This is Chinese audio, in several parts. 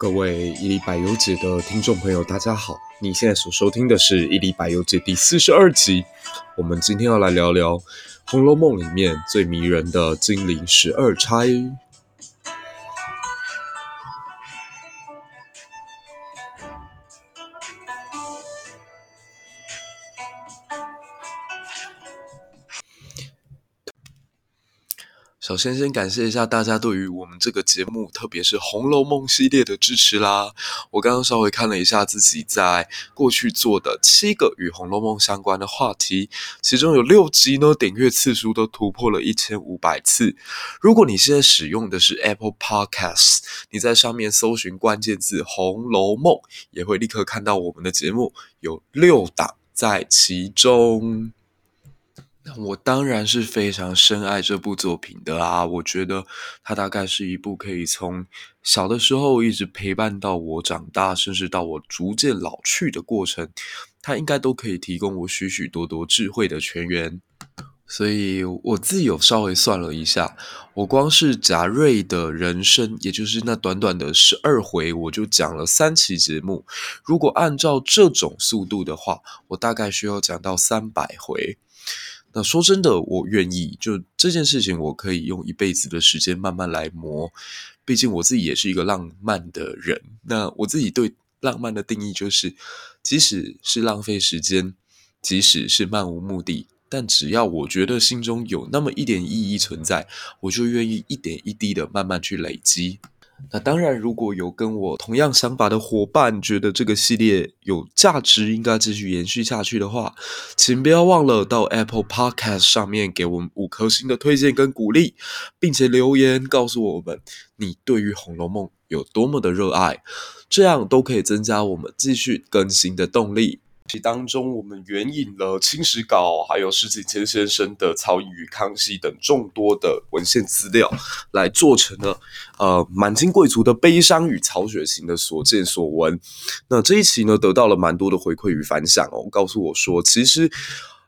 各位伊犁百忧解的听众朋友，大家好！你现在所收听的是伊犁百忧解第四十二集。我们今天要来聊聊《红楼梦》里面最迷人的金陵十二钗。先，先感谢一下大家对于我们这个节目，特别是《红楼梦》系列的支持啦。我刚刚稍微看了一下自己在过去做的七个与《红楼梦》相关的话题，其中有六集呢，点阅次数都突破了一千五百次。如果你现在使用的是 Apple Podcast，你在上面搜寻关键字《红楼梦》，也会立刻看到我们的节目有六档在其中。我当然是非常深爱这部作品的啦，我觉得它大概是一部可以从小的时候一直陪伴到我长大，甚至到我逐渐老去的过程，它应该都可以提供我许许多多智慧的泉源。所以我自己有稍微算了一下，我光是贾瑞的人生，也就是那短短的十二回，我就讲了三期节目。如果按照这种速度的话，我大概需要讲到三百回。那说真的，我愿意，就这件事情，我可以用一辈子的时间慢慢来磨。毕竟我自己也是一个浪漫的人。那我自己对浪漫的定义就是，即使是浪费时间，即使是漫无目的，但只要我觉得心中有那么一点意义存在，我就愿意一点一滴的慢慢去累积。那当然，如果有跟我同样想法的伙伴觉得这个系列有价值，应该继续延续下去的话，请不要忘了到 Apple Podcast 上面给我们五颗星的推荐跟鼓励，并且留言告诉我们你对于《红楼梦》有多么的热爱，这样都可以增加我们继续更新的动力。其当中，我们援引了清史稿，还有石景谦先生的《曹寅与康熙》等众多的文献资料，来做成了呃满清贵族的悲伤与曹雪芹的所见所闻。那这一期呢，得到了蛮多的回馈与反响哦，告诉我说，其实。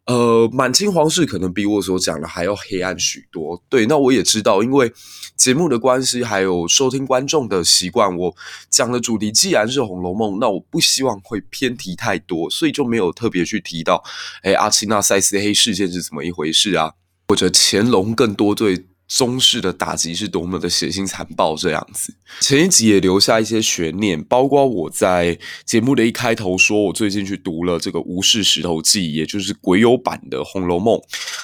呃，满清皇室可能比我所讲的还要黑暗许多。对，那我也知道，因为节目的关系，还有收听观众的习惯，我讲的主题既然是《红楼梦》，那我不希望会偏题太多，所以就没有特别去提到，哎，阿奇纳塞斯黑事件是怎么一回事啊？或者乾隆更多对。宗室的打击是多么的血腥残暴，这样子。前一集也留下一些悬念，包括我在节目的一开头说，我最近去读了这个吴氏石头记，也就是鬼友版的《红楼梦》。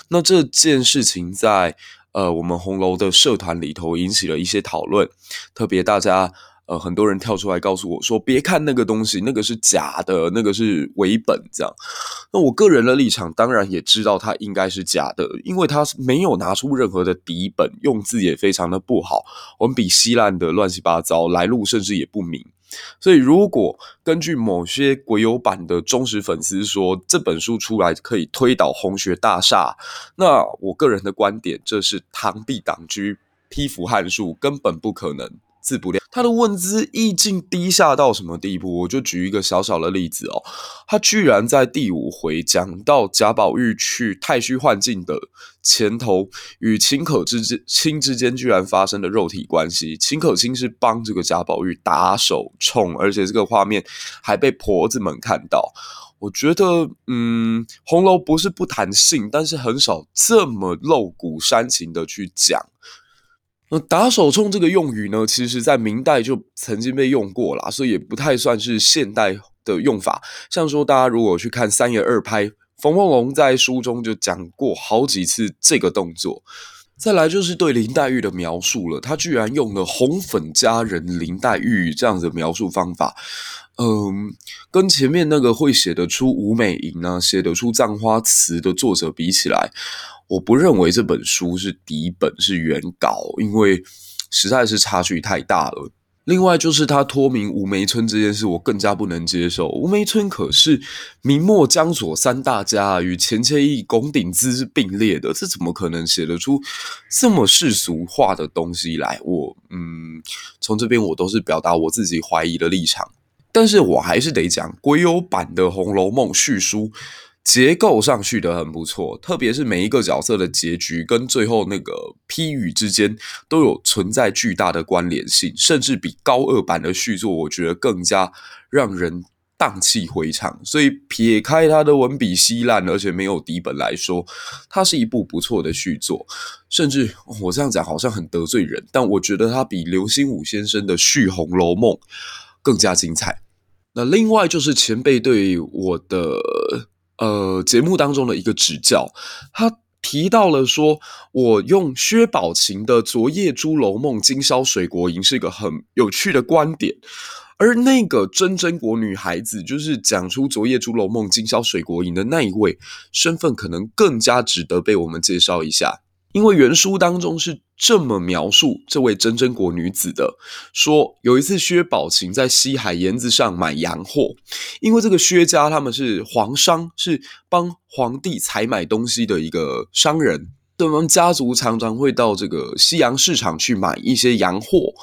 那这件事情在呃我们红楼的社团里头引起了一些讨论，特别大家。呃，很多人跳出来告诉我说：“别看那个东西，那个是假的，那个是伪本。”这样，那我个人的立场当然也知道它应该是假的，因为它没有拿出任何的底本，用字也非常的不好，文笔稀烂的乱七八糟，来路甚至也不明。所以，如果根据某些鬼友版的忠实粉丝说这本书出来可以推倒红学大厦，那我个人的观点，这是螳臂挡车、匹夫撼树，根本不可能。自不量，他的问资意境低下到什么地步？我就举一个小小的例子哦，他居然在第五回讲到贾宝玉去太虚幻境的前头，与秦可之间卿之间居然发生了肉体关系。秦可卿是帮这个贾宝玉打手冲，而且这个画面还被婆子们看到。我觉得，嗯，红楼不是不谈性，但是很少这么露骨煽情的去讲。那打手冲这个用语呢，其实在明代就曾经被用过啦，所以也不太算是现代的用法。像说大家如果去看三言二拍，冯梦龙在书中就讲过好几次这个动作。再来就是对林黛玉的描述了，他居然用了“红粉佳人林黛玉”这样子的描述方法，嗯，跟前面那个会写得出吴美吟啊，写得出《葬花词》的作者比起来。我不认为这本书是底本是原稿，因为实在是差距太大了。另外就是他脱名吴梅村这件事，我更加不能接受。吴梅村可是明末江左三大家与钱谦益、龚鼎兹并列的，这怎么可能写得出这么世俗化的东西来？我嗯，从这边我都是表达我自己怀疑的立场，但是我还是得讲，鬼友版的《红楼梦》续书。结构上去得很不错，特别是每一个角色的结局跟最后那个批语之间都有存在巨大的关联性，甚至比高二版的续作，我觉得更加让人荡气回肠。所以撇开它的文笔稀烂，而且没有底本来说，它是一部不错的续作。甚至我这样讲好像很得罪人，但我觉得它比刘心武先生的续《红楼梦》更加精彩。那另外就是前辈对我的呃节目当中的一个指教，他提到了说，我用薛宝琴的《昨夜珠楼梦》今宵水国营是一个很有趣的观点，而那个真真国女孩子，就是讲出《昨夜珠楼梦》今宵水国营的那一位身份，可能更加值得被我们介绍一下。因为原书当中是这么描述这位真真国女子的，说有一次薛宝琴在西海盐子上买洋货，因为这个薛家他们是皇商，是帮皇帝采买东西的一个商人，他们家族常常会到这个西洋市场去买一些洋货。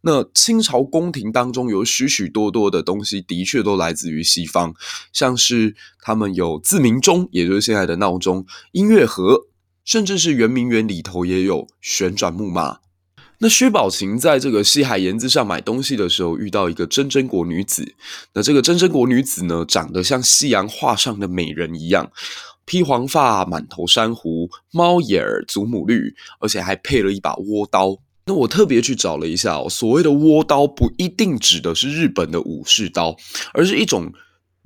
那清朝宫廷当中有许许多多的东西，的确都来自于西方，像是他们有自鸣钟，也就是现在的闹钟，音乐盒。甚至是圆明园里头也有旋转木马。那薛宝琴在这个西海沿子上买东西的时候，遇到一个真真国女子。那这个真真国女子呢，长得像西洋画上的美人一样，披黄发，满头珊瑚，猫眼儿，祖母绿，而且还配了一把倭刀。那我特别去找了一下哦，所谓的倭刀不一定指的是日本的武士刀，而是一种。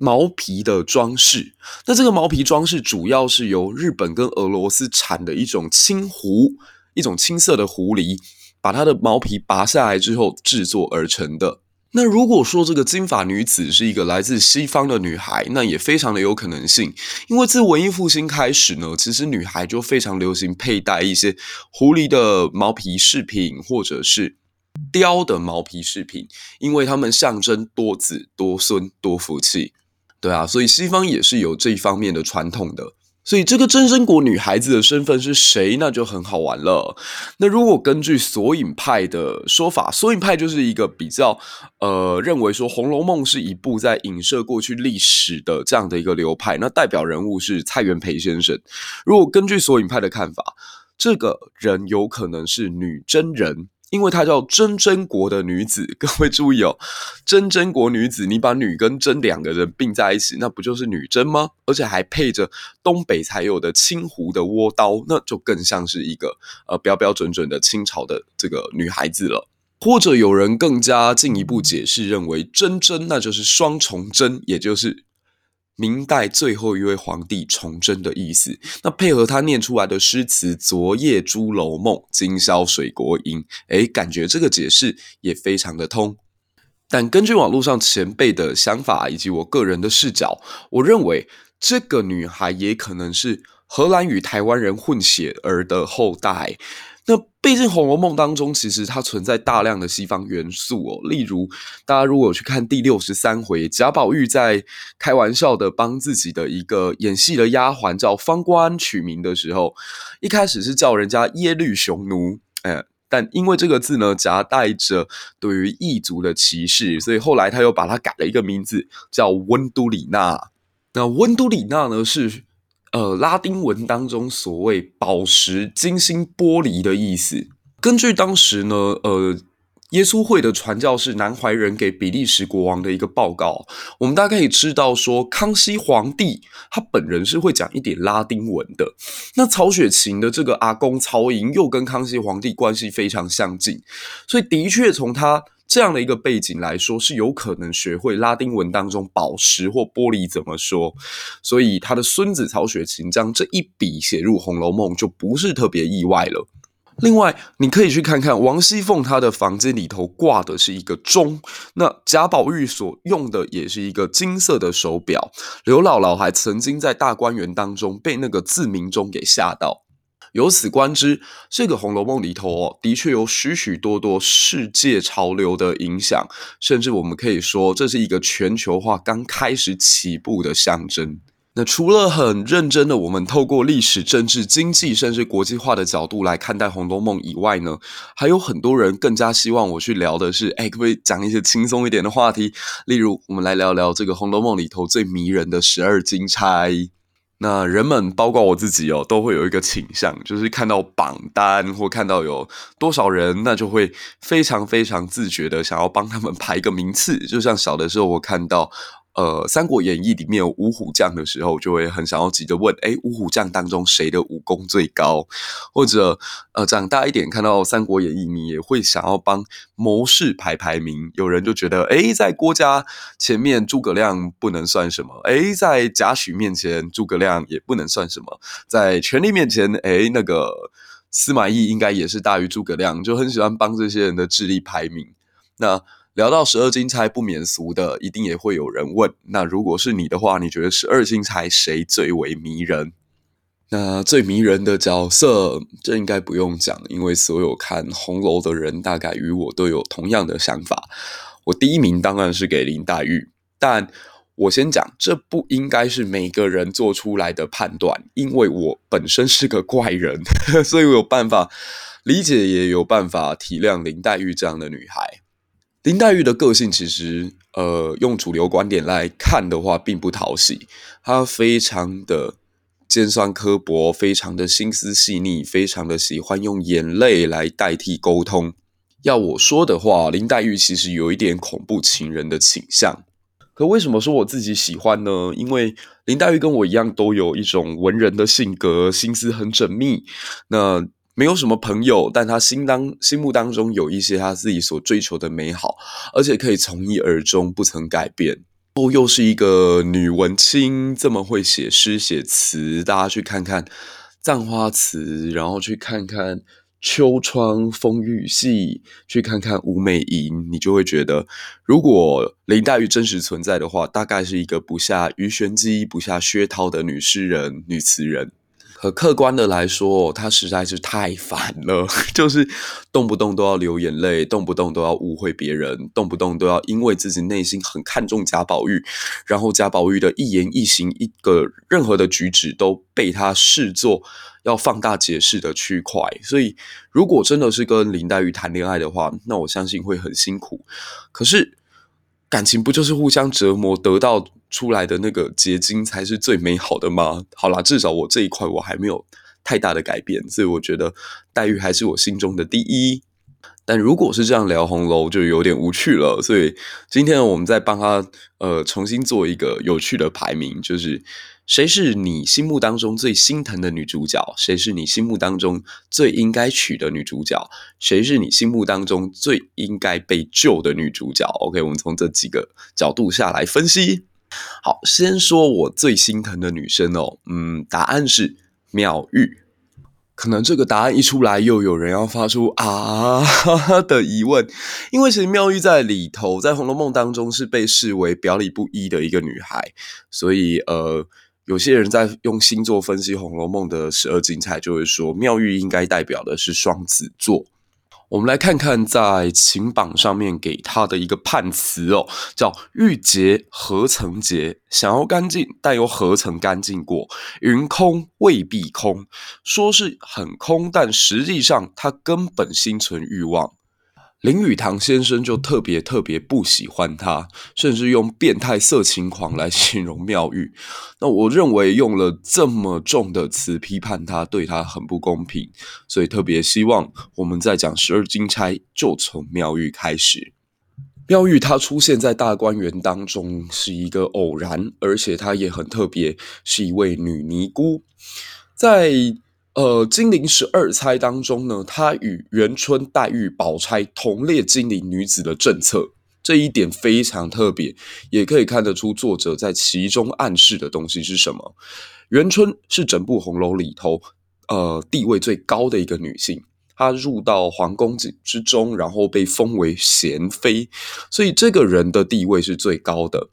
毛皮的装饰，那这个毛皮装饰主要是由日本跟俄罗斯产的一种青狐，一种青色的狐狸，把它的毛皮拔下来之后制作而成的。那如果说这个金发女子是一个来自西方的女孩，那也非常的有可能性，因为自文艺复兴开始呢，其实女孩就非常流行佩戴一些狐狸的毛皮饰品，或者是雕的毛皮饰品，因为它们象征多子多孙多福气。对啊，所以西方也是有这一方面的传统的。所以这个真身国女孩子的身份是谁，那就很好玩了。那如果根据索引派的说法，索引派就是一个比较呃认为说《红楼梦》是一部在影射过去历史的这样的一个流派。那代表人物是蔡元培先生。如果根据索引派的看法，这个人有可能是女真人。因为她叫真真国的女子，各位注意哦，真真国女子，你把女跟真两个人并在一起，那不就是女真吗？而且还配着东北才有的青湖的倭刀，那就更像是一个呃标标准准的清朝的这个女孩子了。或者有人更加进一步解释，认为真真那就是双重真，也就是。明代最后一位皇帝崇祯的意思，那配合他念出来的诗词“昨夜猪楼梦，今宵水国营”，诶，感觉这个解释也非常的通。但根据网络上前辈的想法以及我个人的视角，我认为这个女孩也可能是荷兰与台湾人混血儿的后代。那毕竟《红楼梦》当中，其实它存在大量的西方元素哦。例如，大家如果去看第六十三回，贾宝玉在开玩笑的帮自己的一个演戏的丫鬟叫方官取名的时候，一开始是叫人家耶律雄奴，呃，但因为这个字呢夹带着对于异族的歧视，所以后来他又把它改了一个名字，叫温都里娜。那温都里娜呢是。呃，拉丁文当中所谓宝石、金星、玻璃的意思，根据当时呢，呃，耶稣会的传教士南怀仁给比利时国王的一个报告，我们大概可以知道说，康熙皇帝他本人是会讲一点拉丁文的。那曹雪芹的这个阿公曹寅又跟康熙皇帝关系非常相近，所以的确从他。这样的一个背景来说，是有可能学会拉丁文当中宝石或玻璃怎么说，所以他的孙子曹雪芹将这一笔写入《红楼梦》就不是特别意外了。另外，你可以去看看王熙凤她的房间里头挂的是一个钟，那贾宝玉所用的也是一个金色的手表，刘姥姥还曾经在大观园当中被那个自鸣钟给吓到。由此观之，这个《红楼梦》里头哦，的确有许许多多世界潮流的影响，甚至我们可以说，这是一个全球化刚开始起步的象征。那除了很认真的我们透过历史、政治、经济，甚至国际化的角度来看待《红楼梦》以外呢，还有很多人更加希望我去聊的是，哎，可不可以讲一些轻松一点的话题？例如，我们来聊聊这个《红楼梦》里头最迷人的十二金钗。那人们，包括我自己哦，都会有一个倾向，就是看到榜单或看到有多少人，那就会非常非常自觉的想要帮他们排个名次。就像小的时候，我看到。呃，《三国演义》里面有五虎将的时候，就会很想要急着问：诶，五虎将当中谁的武功最高？或者，呃，长大一点看到《三国演义》，你也会想要帮谋士排排名。有人就觉得：诶，在郭嘉前面，诸葛亮不能算什么；诶，在贾诩面前，诸葛亮也不能算什么；在权力面前，诶，那个司马懿应该也是大于诸葛亮。就很喜欢帮这些人的智力排名。那。聊到十二金钗，不免俗的，一定也会有人问：那如果是你的话，你觉得十二金钗谁最为迷人？那最迷人的角色，这应该不用讲，因为所有看红楼的人，大概与我都有同样的想法。我第一名当然是给林黛玉，但我先讲，这不应该是每个人做出来的判断，因为我本身是个怪人，所以我有办法理解，也有办法体谅林黛玉这样的女孩。林黛玉的个性其实，呃，用主流观点来看的话，并不讨喜。她非常的尖酸刻薄，非常的心思细腻，非常的喜欢用眼泪来代替沟通。要我说的话，林黛玉其实有一点恐怖情人的倾向。可为什么说我自己喜欢呢？因为林黛玉跟我一样，都有一种文人的性格，心思很缜密。那没有什么朋友，但他心当心目当中有一些他自己所追求的美好，而且可以从一而终，不曾改变。哦，又是一个女文青，这么会写诗写词，大家去看看《葬花词》，然后去看看《秋窗风雨戏》，去看看《吴美吟》，你就会觉得，如果林黛玉真实存在的话，大概是一个不下鱼玄机、不下薛涛的女诗人、女词人。可客观的来说，他实在是太烦了，就是动不动都要流眼泪，动不动都要误会别人，动不动都要因为自己内心很看重贾宝玉，然后贾宝玉的一言一行、一个任何的举止都被他视作要放大解释的区块。所以，如果真的是跟林黛玉谈恋爱的话，那我相信会很辛苦。可是，感情不就是互相折磨，得到出来的那个结晶才是最美好的吗？好啦，至少我这一块我还没有太大的改变，所以我觉得黛玉还是我心中的第一。但如果是这样聊红楼，就有点无趣了。所以今天呢我们再帮他呃重新做一个有趣的排名，就是。谁是你心目当中最心疼的女主角？谁是你心目当中最应该娶的女主角？谁是你心目当中最应该被救的女主角？OK，我们从这几个角度下来分析。好，先说我最心疼的女生哦，嗯，答案是妙玉。可能这个答案一出来，又有人要发出啊的疑问，因为其实妙玉在里头，在《红楼梦》当中是被视为表里不一的一个女孩，所以呃。有些人在用星座分析《红楼梦》的十二金钗，就会说妙玉应该代表的是双子座。我们来看看在秦榜上面给他的一个判词哦，叫“欲洁何曾洁？想要干净，但又何曾干净过？云空未必空，说是很空，但实际上他根本心存欲望。”林语堂先生就特别特别不喜欢他，甚至用变态色情狂来形容妙玉。那我认为用了这么重的词批判他，对他很不公平，所以特别希望我们在讲十二金钗就从妙玉开始。妙玉她出现在大观园当中是一个偶然，而且她也很特别，是一位女尼姑，在。呃，金陵十二钗当中呢，她与元春、黛玉、宝钗同列金陵女子的政策，这一点非常特别，也可以看得出作者在其中暗示的东西是什么。元春是整部红楼里头，呃，地位最高的一个女性，她入到皇宫之之中，然后被封为贤妃，所以这个人的地位是最高的。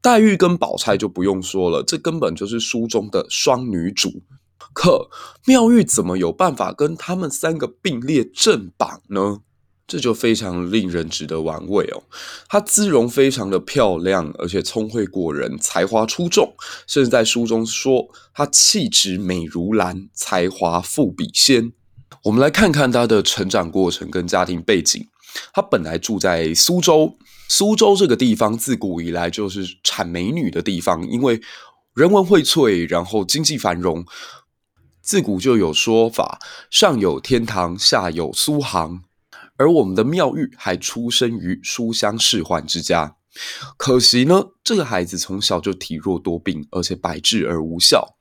黛玉跟宝钗就不用说了，这根本就是书中的双女主。可妙玉怎么有办法跟他们三个并列正榜呢？这就非常令人值得玩味哦。她姿容非常的漂亮，而且聪慧过人，才华出众，甚至在书中说她气质美如兰，才华富比仙。我们来看看她的成长过程跟家庭背景。她本来住在苏州，苏州这个地方自古以来就是产美女的地方，因为。人文荟萃，然后经济繁荣。自古就有说法，上有天堂，下有苏杭。而我们的妙玉还出生于书香仕宦之家。可惜呢，这个孩子从小就体弱多病，而且百智而无效。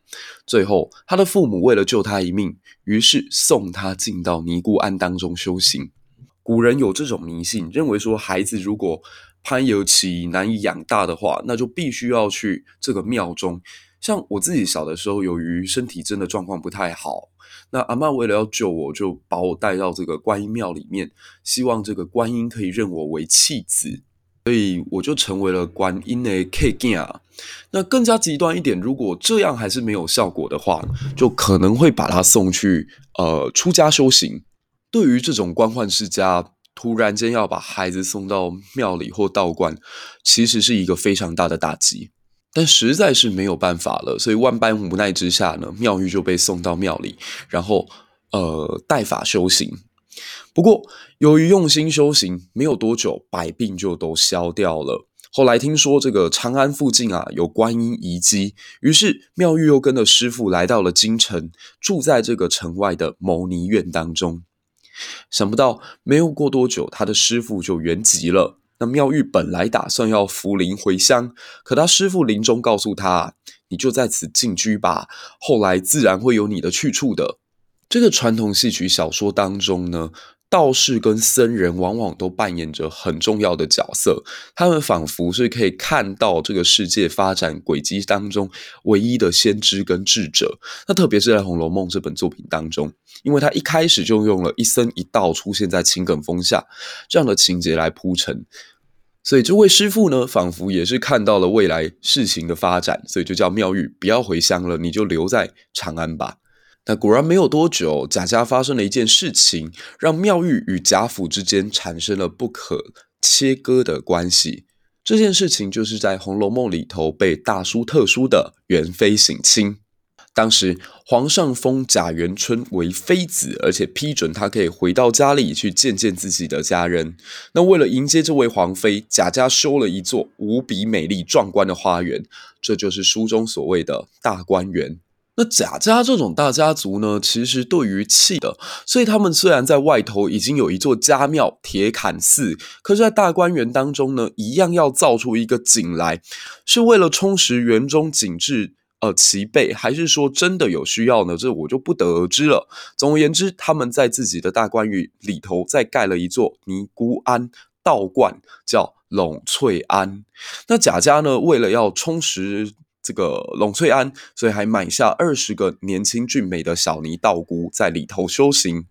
最后，他的父母为了救他一命，于是送他进到尼姑庵当中修行。古人有这种迷信，认为说孩子如果攀有起难以养大的话，那就必须要去这个庙中。像我自己小的时候，由于身体真的状况不太好，那阿嬷为了要救我，就把我带到这个观音庙里面，希望这个观音可以认我为弃子，所以我就成为了观音的客家。那更加极端一点，如果这样还是没有效果的话，就可能会把他送去呃出家修行。对于这种官宦世家，突然间要把孩子送到庙里或道观，其实是一个非常大的打击。但实在是没有办法了，所以万般无奈之下呢，妙玉就被送到庙里，然后呃带法修行。不过由于用心修行，没有多久百病就都消掉了。后来听说这个长安附近啊有观音遗迹，于是妙玉又跟着师傅来到了京城，住在这个城外的牟尼院当中。想不到没有过多久，他的师傅就圆寂了。那妙玉本来打算要扶灵回乡，可他师父临终告诉他：“你就在此静居吧，后来自然会有你的去处的。”这个传统戏曲小说当中呢，道士跟僧人往往都扮演着很重要的角色，他们仿佛是可以看到这个世界发展轨迹当中唯一的先知跟智者。那特别是在《红楼梦》这本作品当中，因为他一开始就用了一僧一道出现在青埂峰下这样的情节来铺陈。所以这位师傅呢，仿佛也是看到了未来事情的发展，所以就叫妙玉不要回乡了，你就留在长安吧。那果然没有多久，贾家发生了一件事情，让妙玉与贾府之间产生了不可切割的关系。这件事情就是在《红楼梦》里头被大书特书的元妃省亲。当时皇上封贾元春为妃子，而且批准他可以回到家里去见见自己的家人。那为了迎接这位皇妃，贾家修了一座无比美丽壮观的花园，这就是书中所谓的大观园。那贾家这种大家族呢，其实对于气的，所以他们虽然在外头已经有一座家庙铁槛寺，可是，在大观园当中呢，一样要造出一个井来，是为了充实园中景致。呃，齐备还是说真的有需要呢？这我就不得而知了。总而言之，他们在自己的大观园里头再盖了一座尼姑庵道观，叫櫳翠庵。那贾家呢，为了要充实这个櫳翠庵，所以还买下二十个年轻俊美的小尼道姑在里头修行。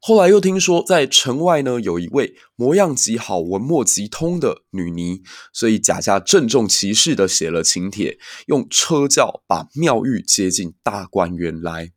后来又听说，在城外呢，有一位模样极好、文墨极通的女尼，所以贾家郑重其事的写了请帖，用车轿把妙玉接进大观园来。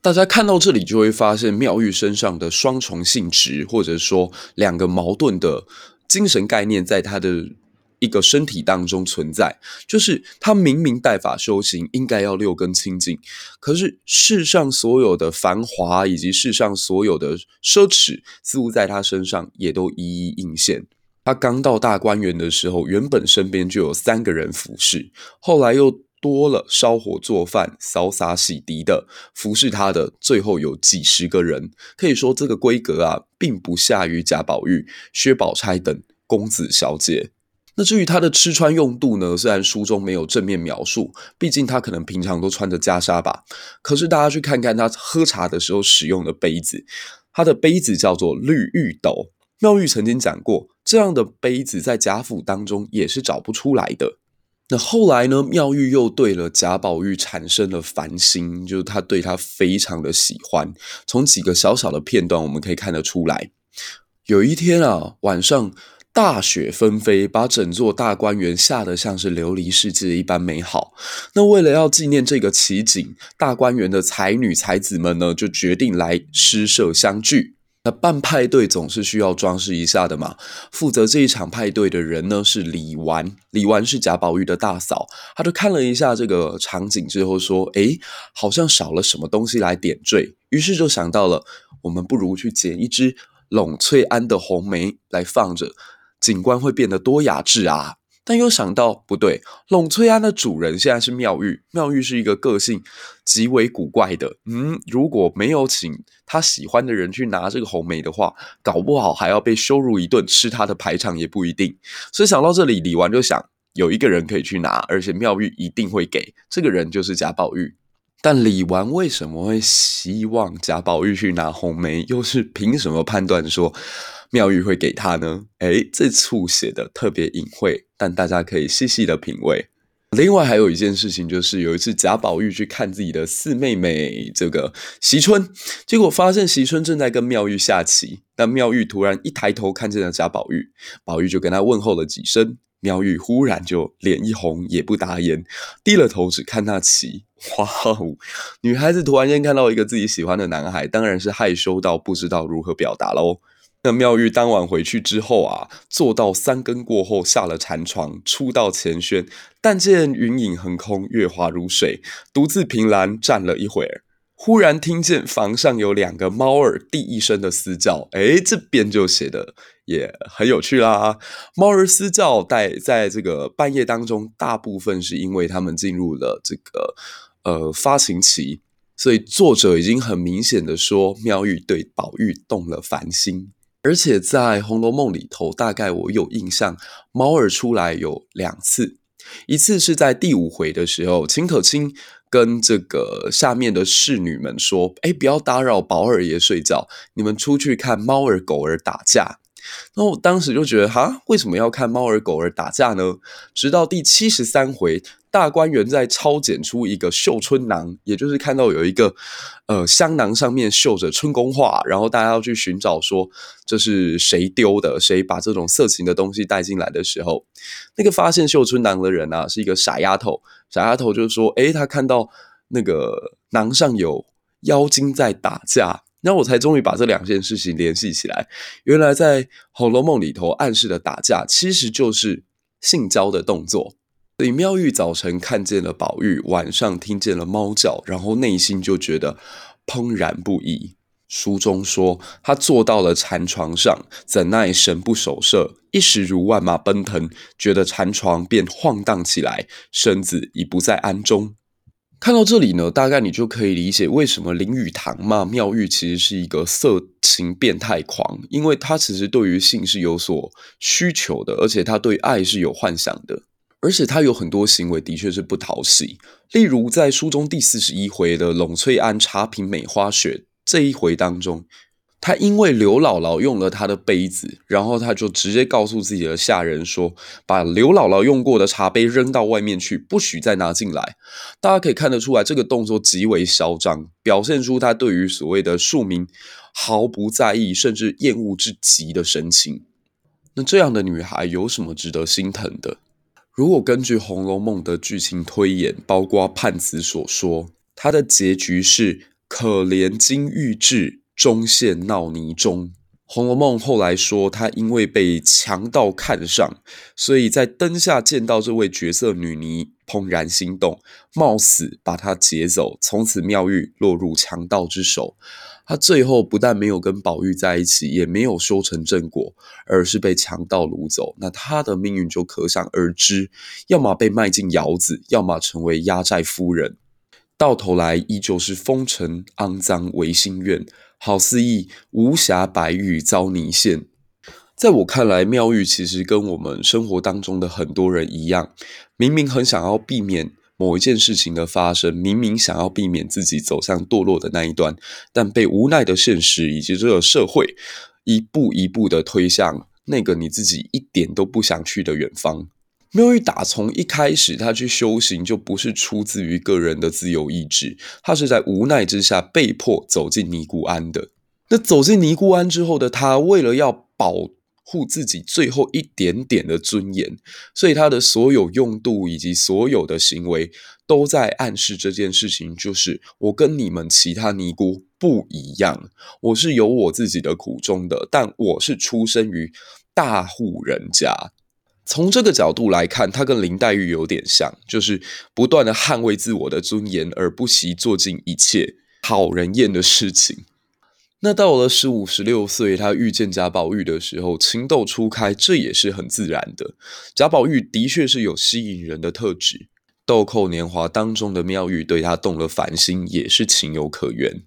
大家看到这里，就会发现妙玉身上的双重性质，或者说两个矛盾的精神概念，在她的。一个身体当中存在，就是他明明带法修行，应该要六根清净，可是世上所有的繁华以及世上所有的奢侈，似乎在他身上也都一一应现。他刚到大观园的时候，原本身边就有三个人服侍，后来又多了烧火做饭、扫洒洗涤的服侍他的，最后有几十个人。可以说这个规格啊，并不下于贾宝玉、薛宝钗等公子小姐。那至于他的吃穿用度呢？虽然书中没有正面描述，毕竟他可能平常都穿着袈裟吧。可是大家去看看他喝茶的时候使用的杯子，他的杯子叫做绿玉斗。妙玉曾经讲过，这样的杯子在贾府当中也是找不出来的。那后来呢？妙玉又对了贾宝玉产生了烦心，就是他对他非常的喜欢。从几个小小的片段我们可以看得出来。有一天啊，晚上。大雪纷飞，把整座大观园吓得像是琉璃世界一般美好。那为了要纪念这个奇景，大观园的才女才子们呢，就决定来诗社相聚。那办派对总是需要装饰一下的嘛。负责这一场派对的人呢，是李纨。李纨是贾宝玉的大嫂，她就看了一下这个场景之后说：“诶，好像少了什么东西来点缀。”于是就想到了，我们不如去捡一支櫳翠庵的红梅来放着。景观会变得多雅致啊！但又想到不对，櫳翠庵的主人现在是妙玉，妙玉是一个个性极为古怪的。嗯，如果没有请他喜欢的人去拿这个红梅的话，搞不好还要被羞辱一顿，吃他的排场也不一定。所以想到这里，李纨就想有一个人可以去拿，而且妙玉一定会给，这个人就是贾宝玉。但李纨为什么会希望贾宝玉去拿红梅？又是凭什么判断说妙玉会给他呢？诶，这处写的特别隐晦，但大家可以细细的品味。另外还有一件事情，就是有一次贾宝玉去看自己的四妹妹这个惜春，结果发现惜春正在跟妙玉下棋。但妙玉突然一抬头看见了贾宝玉，宝玉就跟他问候了几声。妙玉忽然就脸一红，也不答言，低了头只看那棋。哇哦！女孩子突然间看到一个自己喜欢的男孩，当然是害羞到不知道如何表达喽。那妙玉当晚回去之后啊，做到三更过后下了禅床，出到前轩，但见云影横空，月华如水，独自凭栏站了一会儿。忽然听见房上有两个猫儿第一声的嘶叫，诶，这边就写的也很有趣啦。猫儿嘶叫在在这个半夜当中，大部分是因为他们进入了这个呃发情期，所以作者已经很明显的说，妙玉对宝玉动了凡心，而且在《红楼梦》里头，大概我有印象，猫儿出来有两次，一次是在第五回的时候，秦可卿。跟这个下面的侍女们说：“哎，不要打扰宝二爷睡觉，你们出去看猫儿狗儿打架。”那我当时就觉得，哈，为什么要看猫儿狗儿打架呢？直到第七十三回。大观园在抄检出一个绣春囊，也就是看到有一个呃香囊上面绣着春宫画，然后大家要去寻找说这是谁丢的，谁把这种色情的东西带进来的时候，那个发现绣春囊的人啊是一个傻丫头，傻丫头就说：“诶，她看到那个囊上有妖精在打架。”那我才终于把这两件事情联系起来，原来在《红楼梦》里头暗示的打架，其实就是性交的动作。所以妙玉早晨看见了宝玉，晚上听见了猫叫，然后内心就觉得怦然不已。书中说，他坐到了禅床上，怎奈神不守舍，一时如万马奔腾，觉得禅床便晃荡起来，身子已不在安中。看到这里呢，大概你就可以理解为什么林语堂骂妙玉其实是一个色情变态狂，因为他其实对于性是有所需求的，而且他对爱是有幻想的。而且他有很多行为的确是不讨喜，例如在书中第四十一回的冷翠庵茶品美花雪这一回当中，他因为刘姥姥用了他的杯子，然后他就直接告诉自己的下人说，把刘姥姥用过的茶杯扔到外面去，不许再拿进来。大家可以看得出来，这个动作极为嚣张，表现出他对于所谓的庶民毫不在意，甚至厌恶至极的神情。那这样的女孩有什么值得心疼的？如果根据《红楼梦》的剧情推演，包括判词所说，她的结局是可怜金玉质，终陷闹泥中。《红楼梦》后来说，他因为被强盗看上，所以在灯下见到这位绝色女尼，怦然心动，冒死把她劫走，从此妙玉落入强盗之手。他最后不但没有跟宝玉在一起，也没有修成正果，而是被强盗掳走。那他的命运就可想而知，要么被卖进窑子，要么成为压寨夫人。到头来依旧是风尘肮脏唯心愿，好似一无瑕白玉遭泥陷。在我看来，妙玉其实跟我们生活当中的很多人一样，明明很想要避免。某一件事情的发生，明明想要避免自己走向堕落的那一端，但被无奈的现实以及这个社会一步一步的推向那个你自己一点都不想去的远方。妙玉打从一开始，他去修行就不是出自于个人的自由意志，他是在无奈之下被迫走进尼姑庵的。那走进尼姑庵之后的他，为了要保。护自己最后一点点的尊严，所以他的所有用度以及所有的行为，都在暗示这件事情，就是我跟你们其他尼姑不一样，我是有我自己的苦衷的，但我是出生于大户人家。从这个角度来看，他跟林黛玉有点像，就是不断的捍卫自我的尊严，而不惜做尽一切讨人厌的事情。那到了十五、十六岁，他遇见贾宝玉的时候，情窦初开，这也是很自然的。贾宝玉的确是有吸引人的特质，豆蔻年华当中的妙玉对他动了凡心，也是情有可原。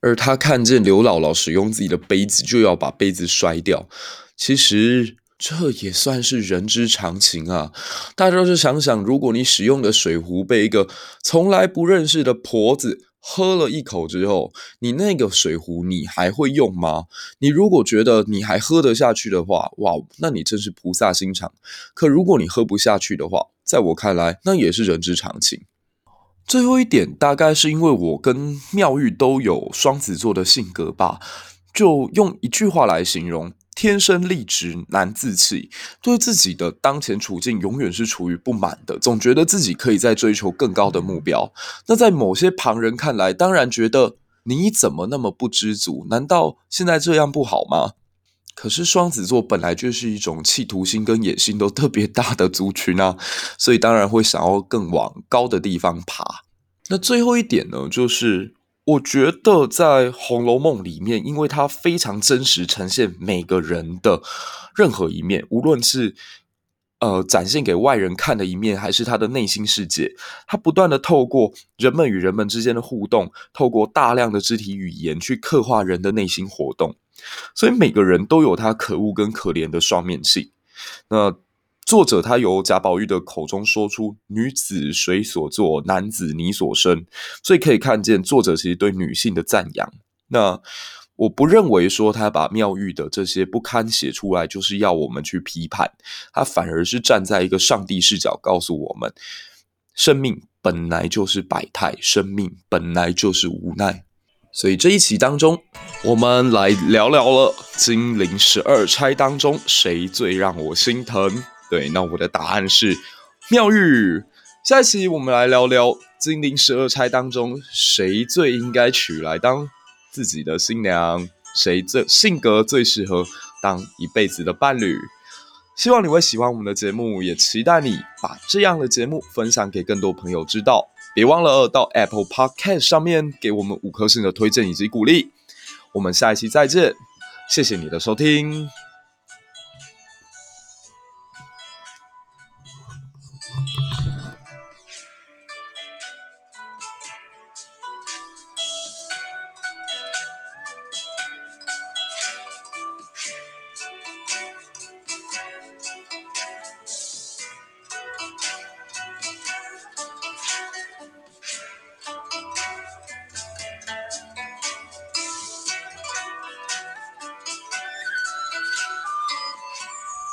而他看见刘姥姥使用自己的杯子，就要把杯子摔掉，其实这也算是人之常情啊。大家就是想想，如果你使用的水壶被一个从来不认识的婆子，喝了一口之后，你那个水壶你还会用吗？你如果觉得你还喝得下去的话，哇，那你真是菩萨心肠。可如果你喝不下去的话，在我看来，那也是人之常情。最后一点，大概是因为我跟妙玉都有双子座的性格吧，就用一句话来形容。天生丽质难自弃，对自己的当前处境永远是处于不满的，总觉得自己可以再追求更高的目标。那在某些旁人看来，当然觉得你怎么那么不知足？难道现在这样不好吗？可是双子座本来就是一种企图心跟野心都特别大的族群啊，所以当然会想要更往高的地方爬。那最后一点呢，就是。我觉得在《红楼梦》里面，因为它非常真实呈现每个人的任何一面，无论是呃展现给外人看的一面，还是他的内心世界，他不断的透过人们与人们之间的互动，透过大量的肢体语言去刻画人的内心活动，所以每个人都有他可恶跟可怜的双面性。那作者他由贾宝玉的口中说出“女子谁所作，男子你所生”，所以可以看见作者其实对女性的赞扬。那我不认为说他把妙玉的这些不堪写出来，就是要我们去批判，他反而是站在一个上帝视角，告诉我们：生命本来就是百态，生命本来就是无奈。所以这一期当中，我们来聊聊了金陵十二钗当中谁最让我心疼。对，那我的答案是妙玉。下一期我们来聊聊金陵十二钗当中谁最应该娶来当自己的新娘，谁最性格最适合当一辈子的伴侣。希望你会喜欢我们的节目，也期待你把这样的节目分享给更多朋友知道。别忘了到 Apple Podcast 上面给我们五颗星的推荐以及鼓励。我们下一期再见，谢谢你的收听。